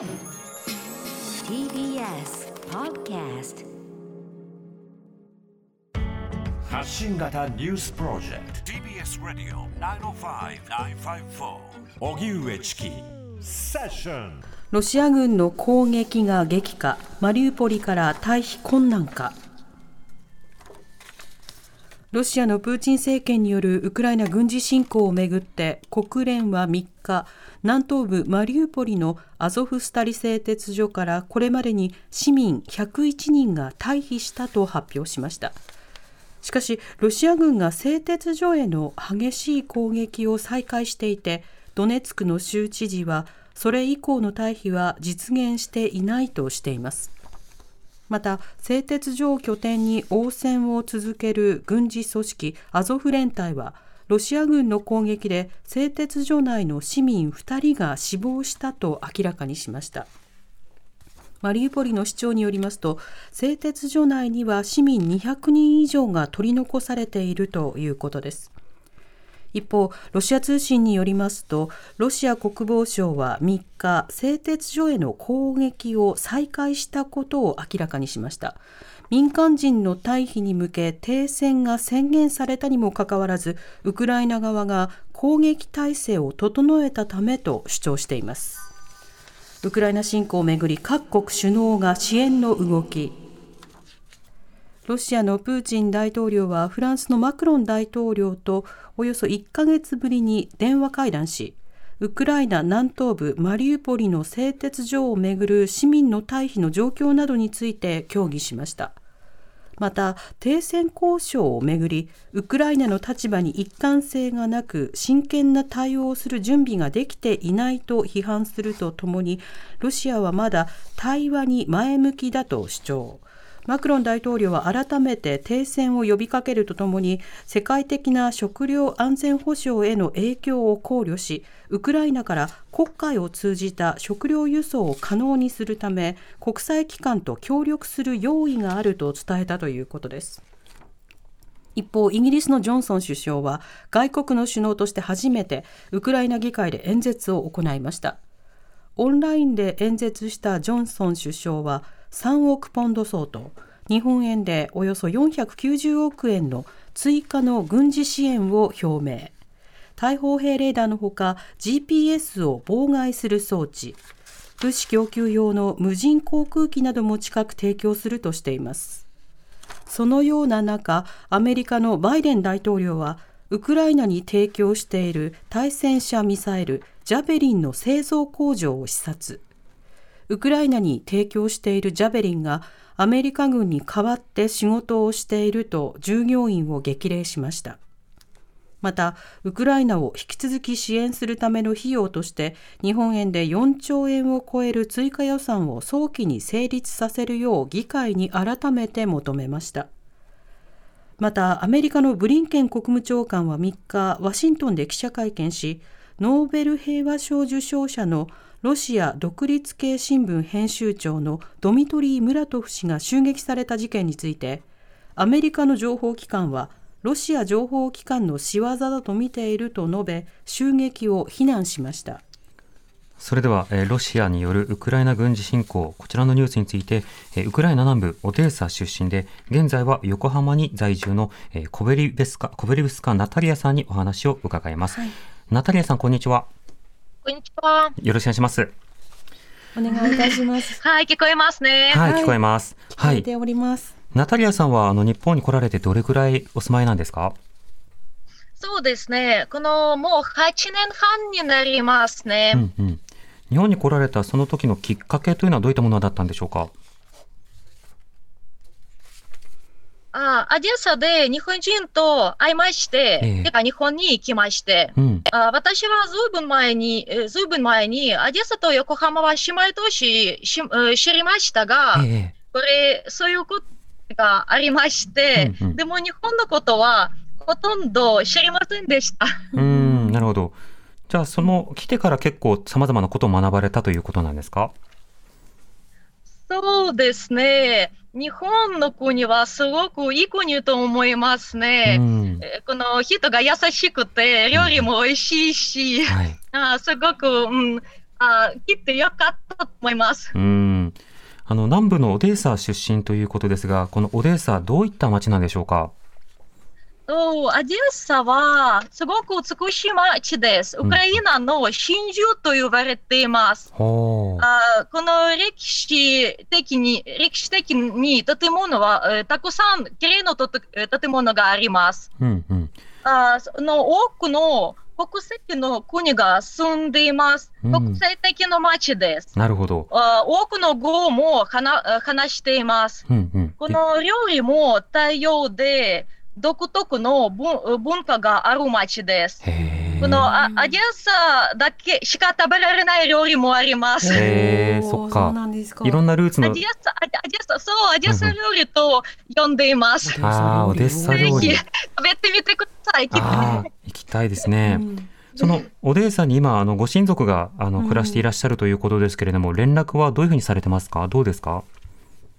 TBS Podcast 発信型ニュースプロジェクト。TBS ラディオ905-954おぎゅうえちきセッションロシア軍の攻撃が激化、マリウポリから退避困難か。ロシアのプーチン政権によるウクライナ軍事侵攻をめぐって国連は3日、南東部マリウポリのアゾフスタリ製鉄所からこれまでに市民101人が退避したと発表しました。しかし、ロシア軍が製鉄所への激しい攻撃を再開していて、ドネツクの州知事はそれ以降の退避は実現していないとしていますまた製鉄所を拠点に応戦を続ける軍事組織アゾフ連隊はロシア軍の攻撃で製鉄所内の市民2人が死亡したと明らかにしましたマリウポリの市長によりますと製鉄所内には市民200人以上が取り残されているということです一方、ロシア通信によりますと、ロシア国防省は3日、製鉄所への攻撃を再開したことを明らかにしました。民間人の退避に向け停戦が宣言されたにもかかわらず、ウクライナ側が攻撃態勢を整えたためと主張しています。ウクライナ侵攻をめぐり各国首脳が支援の動き、ロシアのプーチン大統領はフランスのマクロン大統領とおよそ1ヶ月ぶりに電話会談し、ウクライナ南東部マリウポリの製鉄所をめぐる市民の退避の状況などについて協議しました。また、停戦交渉をめぐり、ウクライナの立場に一貫性がなく、真剣な対応をする準備ができていないと批判するとともに、ロシアはまだ対話に前向きだと主張。マクロン大統領は改めて停戦を呼びかけるとともに世界的な食料安全保障への影響を考慮しウクライナから国会を通じた食料輸送を可能にするため国際機関と協力する用意があると伝えたということです。一方、イギリスのジョンソン首相は外国の首脳として初めてウクライナ議会で演説を行いました。オンラインで演説したジョンソン首相は3億ポンド相当、日本円でおよそ490億円の追加の軍事支援を表明。大砲兵レーダーのほか GPS を妨害する装置、物資供給用の無人航空機なども近く提供するとしています。そのような中、アメリカのバイデン大統領は、ウクライナに提供している対戦車ミサイルジャベリンの製造工場を視察。ウクライナに提供しているジャベリンがアメリカ軍に代わって仕事をしていると従業員を激励しました。また、ウクライナを引き続き支援するための費用として、日本円で4兆円を超える追加予算を早期に成立させるよう議会に改めて求めました。また、アメリカのブリンケン国務長官は3日、ワシントンで記者会見し、ノーベル平和賞受賞者のロシア独立系新聞編集長のドミトリー・ムラトフ氏が襲撃された事件について、アメリカの情報機関は、ロシア情報機関の仕業だと見ていると述べ、襲撃を非難しました。それでは、ロシアによるウクライナ軍事侵攻、こちらのニュースについて、ウクライナ南部オデーサ出身で、現在は横浜に在住のコベリベスカ、コベリブスカ・ナタリアさんにお話を伺います。はい、ナタリアさん、こんにちは。こんにちは。よろしくお願いします。お願いいたします。はい、聞こえますね。はい、聞こえます。はい。ております。ナタリアさんは、あの、日本に来られてどれくらいお住まいなんですか？そうですね。この、もう8年半になりますね。うんうん。日本に来られたその時のきっかけというのはどういったものだったんでしょうか？あアディアサで日本人と会いまして、ええ、か日本に行きまして、うん、あ私はずいぶん前に、ずいぶん前に、アディアサと横浜は姉妹都市し知りましたが、え、これ、そういうことがありまして、うんうん、でも日本のことはほとんど知りませんでした。うん、なるほど。じゃあ、その来てから結構さまざまなことを学ばれたということなんですか？そうですね。日本の国はすごくいい国と思いますね。うん、この人が優しくて、料理も美味しいし、うんはい、あすごく、うん、あ来てよかったと思います。うんあの南部のオデーサ出身ということですが、このオデーサ、どういった町なんでしょうか？と、アデサはすごく美しい街です。ウクライナの真珠と言われています。うん、あこの歴史的に、歴史的に建物はたくさん綺麗な建物があります。うんうん、あその多くの国籍の国が住んでいます。国際的な町です。なるほど。あ多くの語も話しています。うんうん、この料理も多様で、独特の文化がある町です。このアアジアサだけしか食べられない料理もあります。へえ、そっか。いろんなルーツの。アジアサ、アジアサ、そう、アジアサ料理と呼んでいます。ああ、オデッサ料理。食べてみてください。行きたいですね。そのオデーサに今あのご親族があの暮らしていらっしゃるということですけれども、連絡はどういうふうにされてますか？どうですか？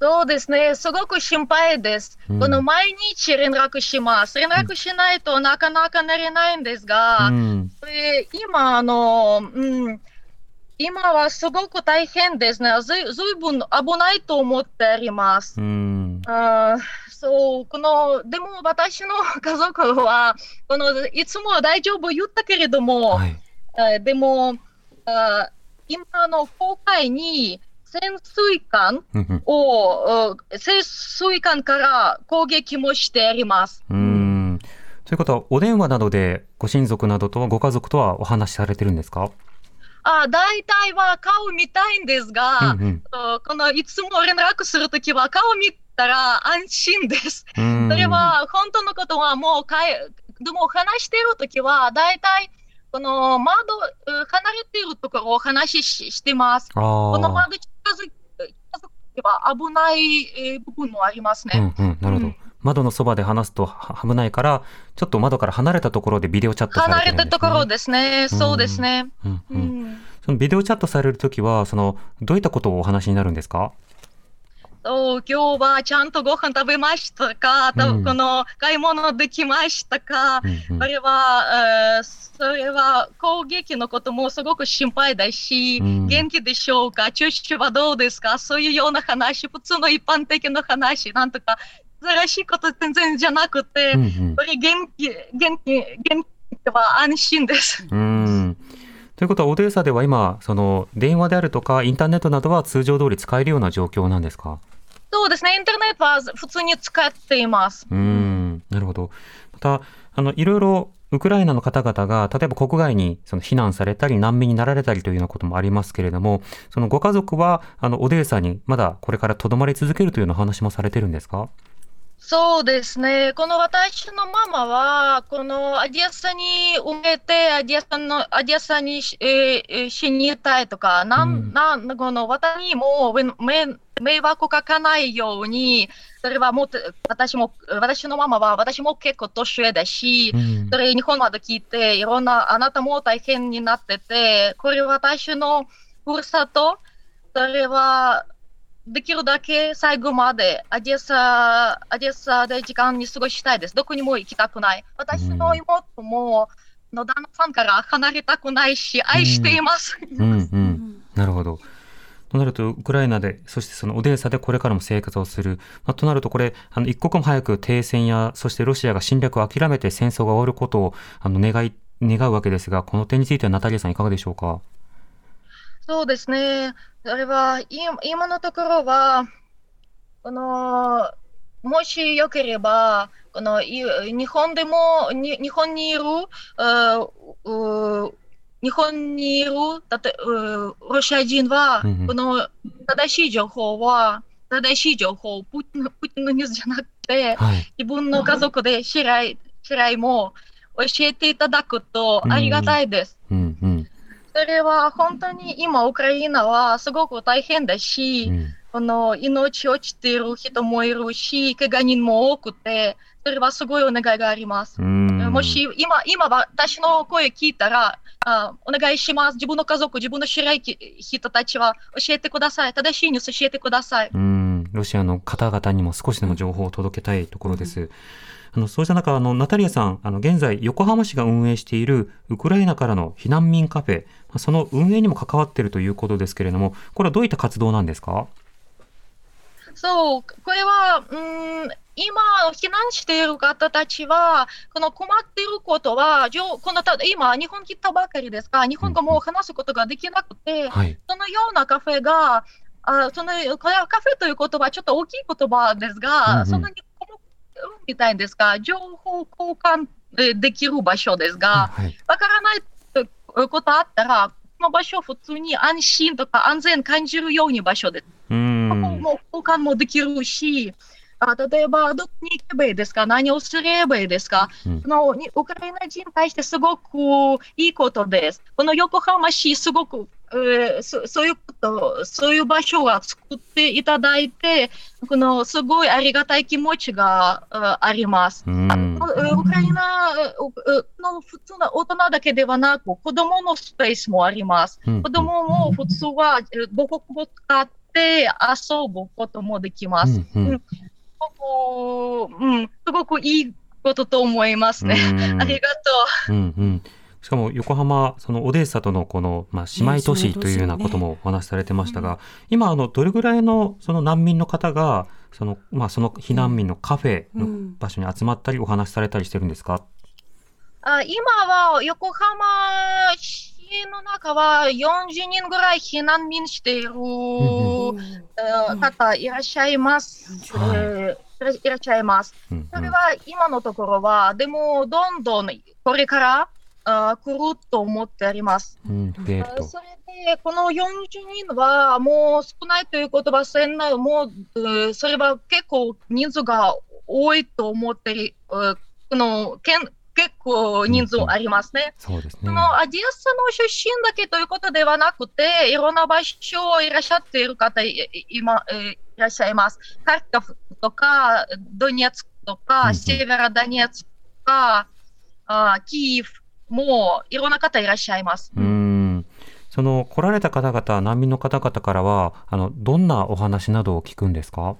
そうですね、すごく心配です。うん、この毎日連絡します。連絡しないとなかなかなれないんですが、うん、今、あの、うん、今はすごく大変ですね。ずずいぶん危ないと思っております。うん、あそう、この、でも私の家族は、この、いつも大丈夫言ったけれども、はい、でも、あ今の公開に、潜水艦を、潜水艦から攻撃もしてあります。うん。ということは、お電話などでご親族などとご家族とはお話しされてるんですか？あ大体は顔見たいんですが、うんうん、このいつも連絡するときは顔見たら安心です。それは本当のことはもうかえ、でも話しているときは大体この窓、離れているところを話ししてます。この窓近づ近づけば危ない部分もありますね。うんうん、なるほど。うん窓のそばで話すと危ないから、ちょっと窓から離れたところでビデオチャットされてるんです、ね、離れたところですね。そうですね。うんうんうん、そのビデオチャットされるときは、その、どういったことをお話になるんですか？今日はちゃんとご飯食べましたか、うん、この買い物できましたか、うんうん、あれは、えー、それは攻撃のこともすごく心配だし、うん、元気でしょうか、中止はどうですか、そういうような話、普通の一般的な話、なんとか、珍しいこと全然じゃなくて、うんうん、元気、元気、元気は安心です。うんということは、オデーサでは今、その電話であるとか、インターネットなどは通常通り使えるような状況なんですか？そうですね、インターネットは普通に使っています。うんなるほど。また、あのいろいろウクライナの方々が、例えば国外にその避難されたり、難民になられたりというようなこともありますけれども、そのご家族は、あの、オデーサにまだこれからとどまり続けるというような話もされてるんですか？そうですね。この私のママは、このアジアサに埋めて、アジアサの、アジアサに、えー、死にたいとか、なん、うん、なん、この私にも迷迷惑かかないように、それはもう、私も、私のママは、私も結構年上だし、うん、それ日本まで聞いて、いろんな、あなたも大変になってて、これ私のふるさと、それは、できるだけ最後までアジアサ、アジアサで時間に過ごしたいです。どこにも行きたくない。私の妹も、の旦那さんから離れたくないし、愛しています。うん、うん、うん、なるほど。となると、ウクライナで、そしてそのオデーサでこれからも生活をする。まあ、となると、これ、あの、一刻も早く停戦や、そしてロシアが侵略を諦めて戦争が終わることを、あの、願い、願うわけですが、この点についてはナタリアさんいかがでしょうか？そうですね。それは、今のところは、この、もしよければ、この日本でも、日本にいる、日本にいるだってロシア人は、この正しい情報は、正しい情報、プーチンのニュースじゃなくて、はい、自分の家族で知らい知らいも教えていただくとありがたいです。うんうんそれは本当に今、ウクライナはすごく大変だし、うん、この命落ちている人もいるし、怪我人も多くて、それはすごいお願いがあります。もし今、今私の声聞いたらあ、お願いします。自分の家族、自分の知り合い人たちは教えてください。正しいニュース教えてください。うんロシアの方々にも少しでも情報を届けたいところです。あのそうした中あのナタリアさんあの現在横浜市が運営しているウクライナからの避難民カフェその運営にも関わっているということですけれどもこれはどういった活動なんですか？そう、これは、うん、今、避難している方たちは、この困っていることは、この今、日本来たばかりですが、日本語も話すことができなくて、うんはい、そのようなカフェが、あそのカフェという言葉はちょっと大きい言葉ですが、うんうん、そんなにみたいですか、情報交換できる場所ですが、わ、はい、からないことあったら、この場所、普通に安心とか安全感じるように場所です。うんも交換もできるし、あ例えば、どこに行けばいいですか何をすればいいですか、うん、のウクライナ人に対してすごくいいことです。この横浜市、すごくえー、そそういうこと、そういう場所は作っていただいて、このすごいありがたい気持ちがあります。ウクライナの普通の大人だけではなく、子供のスペースもあります。子供も普通は母国語を使って遊ぶこともできます。うん、うん、すごくいいことと思いますね。ありがとう。うんうんしかも横浜、そのオデーサとのこの、まあ、姉妹都市というようなこともお話しされてましたが、ね今、あの、どれぐらいのその難民の方が、その、まあ、その避難民のカフェの場所に集まったり、お話しされたりしてるんですか、あ今は横浜市の中は40人ぐらい避難民している方いらっしゃいます。い。らっしゃいます。それは今のところは、でもどんどんこれからあ来ると思ってあります。うん、それで、この40人はもう少ないという言葉せんな、もう、それは結構人数が多いと思ってる、このけん結構人数ありますね。そうですね。そのアジアスの出身だけということではなくて、いろんな場所いらっしゃっている方い今、いらっしゃいます。カルカフとか、ドニアツクとか、シェベラダニアツクとか、あキーフもういろんな方いらっしゃいます。うん。その来られた方々、難民の方々からは、あのどんなお話などを聞くんですか？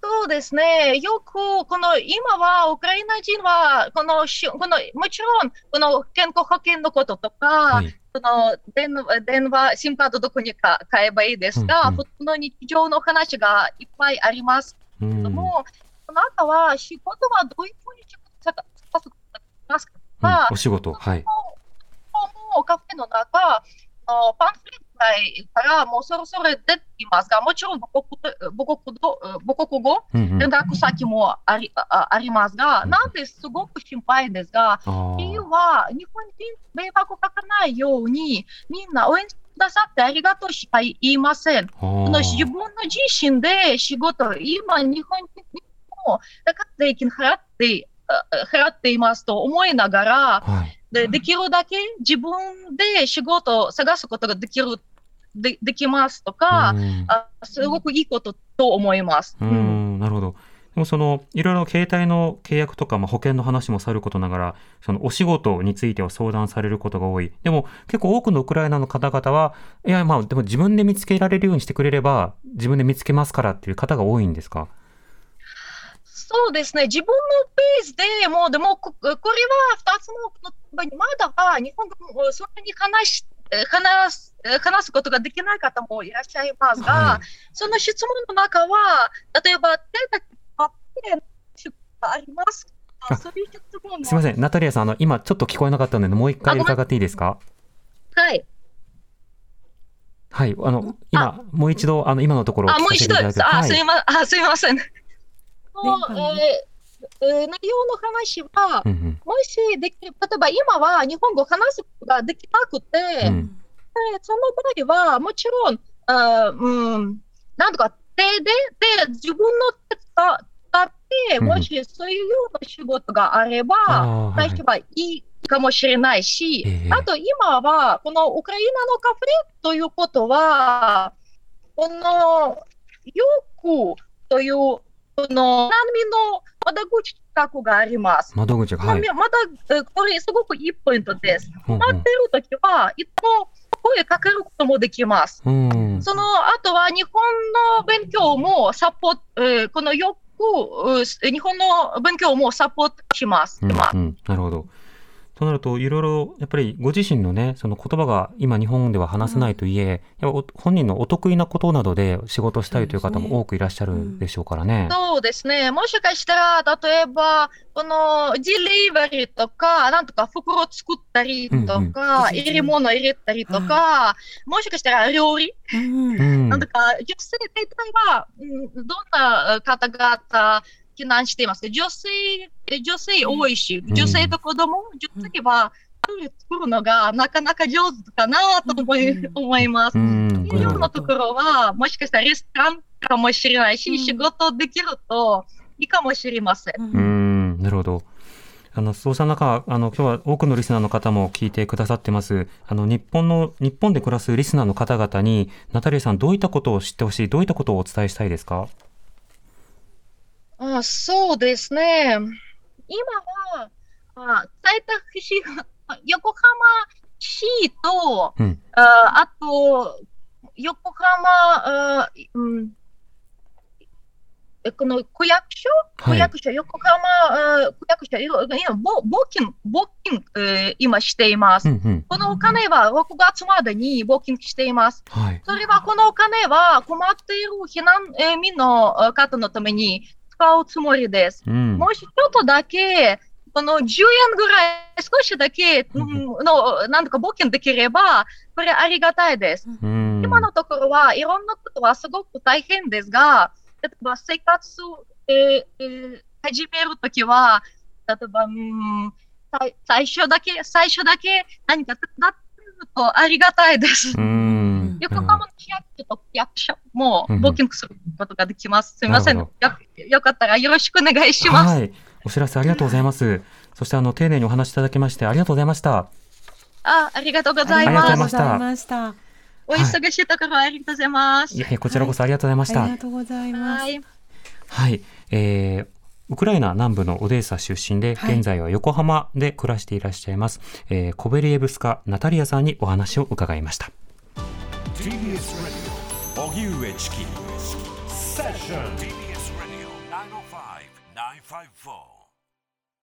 そうですね、よくこの今はウクライナ人はこのしこのもちろんこの健康保険のこととか、はい、その電電話、SIM カードどこにか買えばいいですが、うんうん、普通の日常の話がいっぱいあります。うん、でも、その後は仕事はどういうふうに探すかうん、お仕事、はい。もうカフェの中、のパンフレットからもうそろそろ出ていますが、もちろん母国母国母国語、連絡先もありあありますが、なんですごく心配ですが、理由は日本人迷惑かかないように、みんな応援してくださってありがとうしか言いません。の自分の自身で仕事、今、日本人も税金払って払っていますと思いながら、はい、でできるだけ自分で仕事を探すことができるでできますとか、あすごくいいことと思います。うん、なるほど。でもそのいろいろ携帯の契約とか、まあ、保険の話もさることながらそのお仕事については相談されることが多い。でも結構多くのウクライナの方々はいやまあでも自分で見つけられるようにしてくれれば自分で見つけますからっていう方が多いんですか？そうですね、自分のペースでもう、でもここれは2つのまだは日本語そんなに話し話す話すことができない方もいらっしゃいますが、はい、その質問の中は、例えば、手だけパありますか？そういう質問す。みません、ナタリアさん、あの今ちょっと聞こえなかったので、もう一回伺っていいですか？はい。はい、あの今もう一度あの今のところあもう一度あ、すみまあすみません。の、えー、内容の話は、もしできる、例えば今は日本語話すことができなくて、うん、その場合はもちろん、あうん、なんとか手でで自分の手使って、もしそういうような仕事があれば、最初はいい。かもしれないし、あと今は、このウクライナのカフェということは、このよくというの難民の窓口企画があります。窓口が、はい、まだ、これすごくいいポイントです。待ってるときは、いつも声かけることもできます。うん、その後は日本の勉強もサポート、えー、このよく日本の勉強もサポートします。うんうん、なるほど。となると、いろいろ、やっぱりご自身のね、その言葉が今日本では話せないといえ、うん、本人のお得意なことなどで仕事したいという方も多くいらっしゃるでしょうからね。そうですね。もしかしたら、例えば、このディリバリーとか、なんとか袋作ったりとか、うんうん、入れ物入れたりとか、もしかしたら料理、うん、なんとか、女性大体は、どんな方々、避難しています。女性、女性多いし、女性と子供、女性は、作るのがなかなか上手かなと思い,、思います。医療のところは、もしかしたらレストランかもしれないし、仕事できるといいかもしれません。うん、なるほど。あの、そうした中、あの、今日は多くのリスナーの方も聞いてくださってます。あの、日本の、日本で暮らすリスナーの方々に、ナタリーさん、どういったことを知ってほしい、どういったことをお伝えしたいですか？あそうですね。今は、あ在宅市、横浜市と、うん、ああと、横浜、あうん、この区役所、区役所、横浜、区役所、今、募金、募金、えー、今しています、うんうん。このお金は6月までに募金しています。はい、それは、このお金は困っている避難民の方のために使うつもりです。うん、もしちょっとだけ、この10円ぐらい、少しだけ、うん、の、なんとか募金できれば、これありがたいです。うん、今のところはいろんなことはすごく大変ですが、例えば生活を、えー、始めるときは、例えば、うん、最初だけ、最初だけ何か手伝ってるとありがたいです。横浜の市役所と役所も募金することができます。すみません。よよかったらよろしくお願いします。はい。お知らせありがとうございます。そしてあの丁寧にお話しいただきましてありがとうございました。あ、ありがとうございます。ありがとうございました。お忙しいところありがとうございます。いやこちらこそありがとうございました。ありがとうございます。はい。はい、えー、ウクライナ南部のオデーサ出身で、現在は横浜で暮らしていらっしゃいます、えー、コベリエブスカ・ナタリアさんにお話を伺いました。TBS Radio 荻上チキセッション TBS Radio 905-954